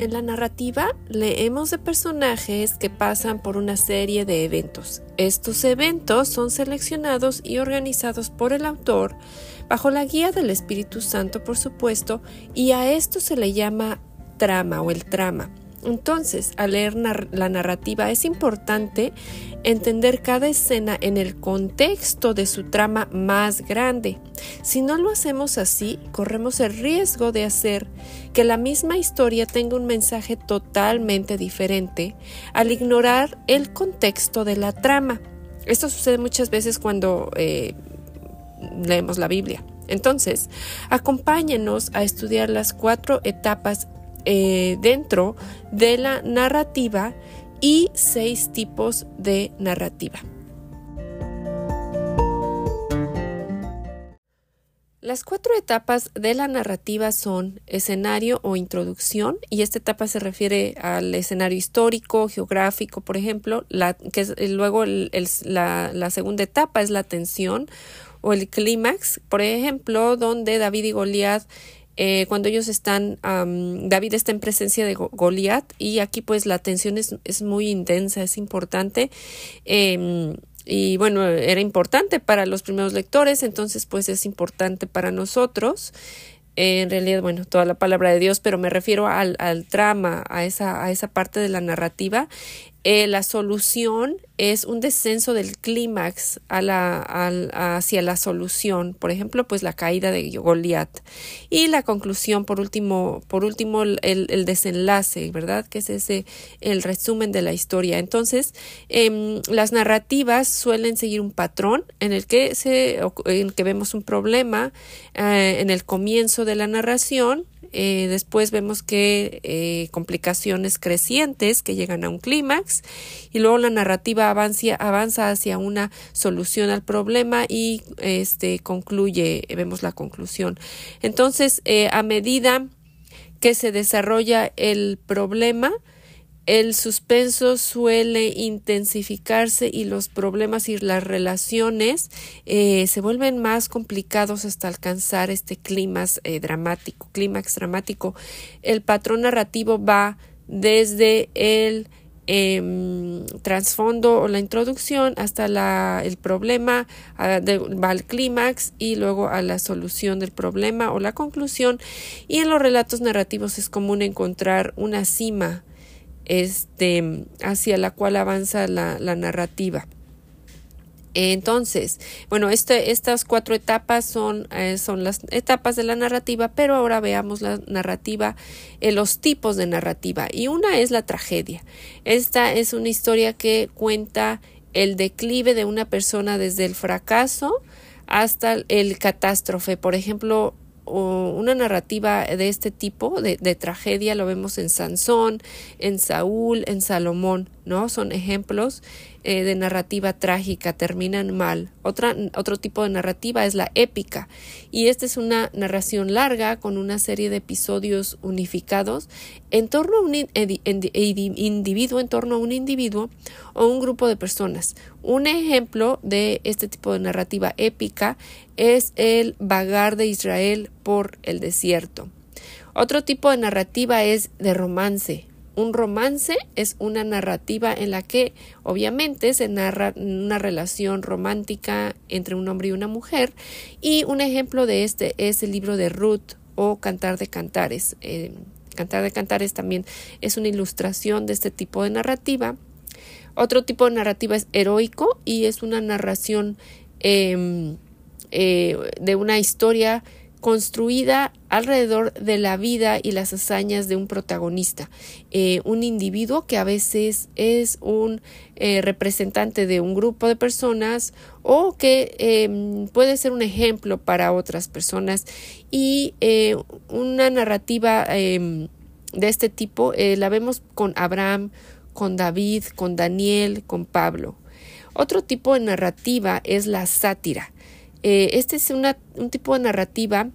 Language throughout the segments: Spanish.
En la narrativa leemos de personajes que pasan por una serie de eventos. Estos eventos son seleccionados y organizados por el autor bajo la guía del Espíritu Santo, por supuesto, y a esto se le llama trama o el trama. Entonces, al leer la narrativa es importante entender cada escena en el contexto de su trama más grande. Si no lo hacemos así, corremos el riesgo de hacer que la misma historia tenga un mensaje totalmente diferente al ignorar el contexto de la trama. Esto sucede muchas veces cuando eh, leemos la Biblia. Entonces, acompáñenos a estudiar las cuatro etapas eh, dentro de la narrativa y seis tipos de narrativa. Las cuatro etapas de la narrativa son escenario o introducción, y esta etapa se refiere al escenario histórico, geográfico, por ejemplo, que luego la, la, segunda etapa es la tensión o el clímax, por ejemplo, donde David y Goliat eh, cuando ellos están, David está en presencia de Goliat y aquí pues la tensión es, es muy intensa, es importante. Em, y bueno, era importante para los primeros lectores, entonces pues es importante para nosotros. en realidad, bueno, toda la palabra de Dios, pero me refiero al, al trama, a esa, a esa parte de la narrativa. Eh, la solución es un descenso del clímax a la, hacia la solución, por ejemplo, pues la caída de Goliat. Y la conclusión, por último, por último el, el desenlace, ¿verdad? Que es ese, el resumen de la historia. Entonces, em, las narrativas suelen seguir un patrón en el que, se, en que vemos un problema eh, en el comienzo de la narración eh, después vemos que eh, complicaciones crecientes que llegan a un clímax y luego la narrativa avanza, avanza hacia una solución al problema y este concluye, vemos la conclusión. Entonces, eh, a medida que se desarrolla el problema, el suspenso suele intensificarse y los problemas y las relaciones eh, se vuelven más complicados hasta alcanzar este clímax eh, dramático, clímax dramático. El patrón narrativo va desde el em, trasfondo o la introducción hasta la, el problema, va al clímax y luego a la solución del problema o la conclusión. Y en los relatos narrativos es común encontrar una cima este, hacia la cual avanza la, narrativa. Entonces, bueno, este, estas cuatro etapas son, eh, son las etapas de la narrativa, pero ahora veamos la narrativa, eh, los tipos de narrativa. Y una es la tragedia. Esta es una historia que cuenta el declive de una persona desde el fracaso hasta el catástrofe. Por ejemplo, una narrativa de este tipo de, de, tragedia lo vemos en Sansón, en Saúl, en Salomón, ¿no? Son ejemplos eh, de narrativa trágica, terminan mal. Otra, otro tipo de narrativa es la épica, y esta es una narración larga con una serie de episodios unificados en torno a un individuo, en torno a un individuo o un grupo de personas. Un ejemplo de este tipo de narrativa épica es el vagar de Israel por el desierto. Otro tipo de narrativa es de romance, un romance es una narrativa en la que obviamente se narra una relación romántica entre un hombre y una mujer y un ejemplo de este es el libro de Ruth o Cantar de Cantares. Eh, Cantar de Cantares también es una ilustración de este tipo de narrativa. Otro tipo de narrativa es heroico y es una narración em, eh, de una historia construida alrededor de la vida y las hazañas de un protagonista, eh, un individuo que a veces es un eh, representante de un grupo de personas o que em, puede ser un ejemplo para otras personas y eh, una narrativa em, de este tipo la vemos con Abraham, con David, con Daniel, con Pablo. Otro tipo de narrativa es la sátira. este es un tipo de narrativa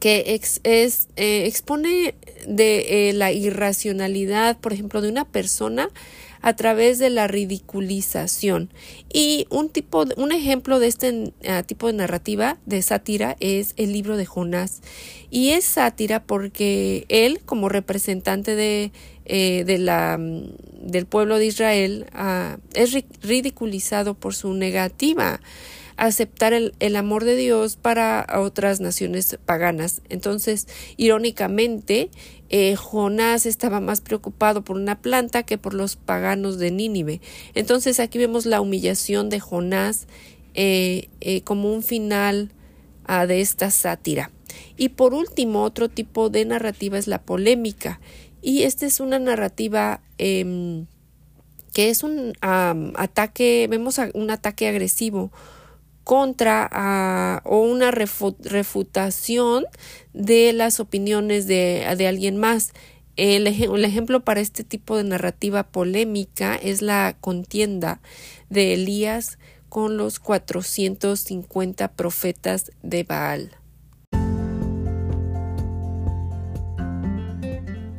que es, eh, expone de la irracionalidad, por ejemplo, de una persona a través de la ridiculización. Y un tipo, un ejemplo de este ah, tipo de narrativa, de sátira, es el libro de Jonás. Y es sátira porque él, como representante de, eh, de la, del pueblo de Israel, ah, es ridiculizado por su negativa aceptar el, el, amor de Dios para otras naciones paganas. Entonces, irónicamente, eh, Jonás estaba más preocupado por una planta que por los paganos de Nínive. Entonces, aquí vemos la humillación de Jonás eh, eh, como un final ah, de esta sátira. Y por último, otro tipo de narrativa es la polémica. Y esta es una narrativa em, que es un ataque, vemos un ataque agresivo contra ah, o una refutación de las opiniones de, de alguien más. El, ejemplo para este tipo de narrativa polémica es la contienda de Elías con los 450 profetas de Baal.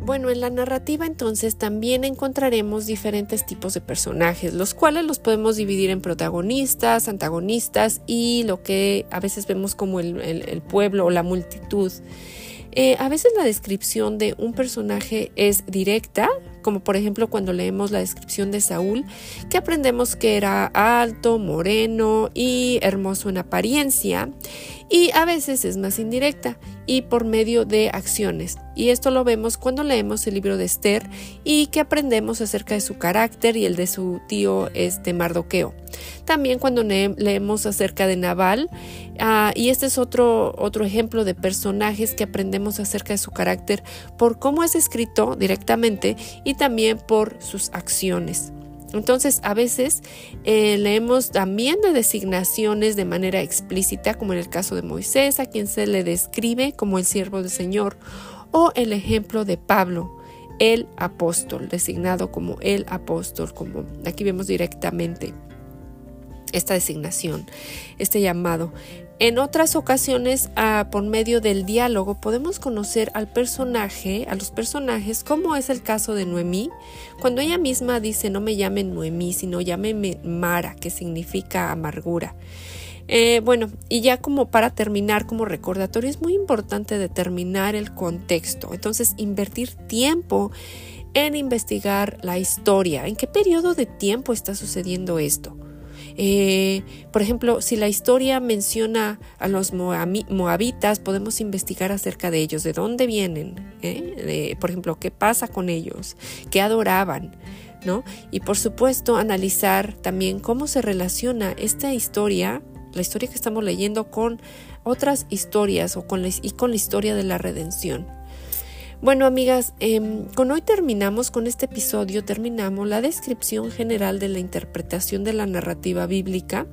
Bueno, en la narrativa entonces también encontraremos diferentes tipos de personajes, los cuales los podemos dividir en protagonistas, antagonistas y lo que a veces vemos como el, pueblo o la multitud. Eh, a veces la descripción de un personaje es directa, como por ejemplo cuando leemos la descripción de Saúl, que aprendemos que era alto, moreno y hermoso en apariencia, y a veces es más indirecta y por medio de acciones. Y esto lo vemos cuando leemos el libro de Esther y que aprendemos acerca de su carácter y el de su tío este Mardoqueo. También cuando leemos acerca de Naval, ah, y este es otro, otro ejemplo de personajes que aprendemos acerca de su carácter por cómo es escrito directamente y también por sus acciones. Entonces, a veces eh, leemos también de designaciones de manera explícita, como en el caso de Moisés, a quien se le describe como el siervo del Señor, o el ejemplo de Pablo, el apóstol, designado como el apóstol, como aquí vemos directamente esta designación, este llamado. En otras ocasiones, ah, por medio del diálogo, podemos conocer al personaje, a los personajes, como es el caso de Noemí, cuando ella misma dice no me llamen Noemí, sino llámeme Mara, que significa amargura. Eh, bueno, y ya como para terminar como recordatorio, es muy importante determinar el contexto, entonces invertir tiempo en investigar la historia, en qué periodo de tiempo está sucediendo esto. Eh, por ejemplo, si la historia menciona a los moabitas, podemos investigar acerca de ellos, de dónde vienen, ¿eh? por ejemplo, qué pasa con ellos, qué adoraban. ¿No? Y por supuesto analizar también cómo se relaciona esta historia, la historia que estamos leyendo, con otras historias o con y con la historia de la redención. Bueno, amigas, em, con hoy terminamos con este episodio, terminamos la descripción general de la interpretación de la narrativa bíblica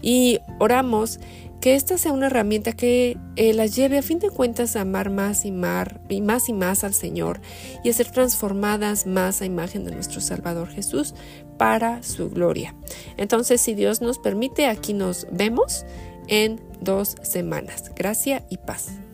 y oramos que esta sea una herramienta que eh, las lleve a fin de cuentas a amar más y, y más y más al Señor y a ser transformadas más a imagen de nuestro Salvador Jesús para su gloria. Entonces, si Dios nos permite, aquí nos vemos en dos semanas. Gracia y paz.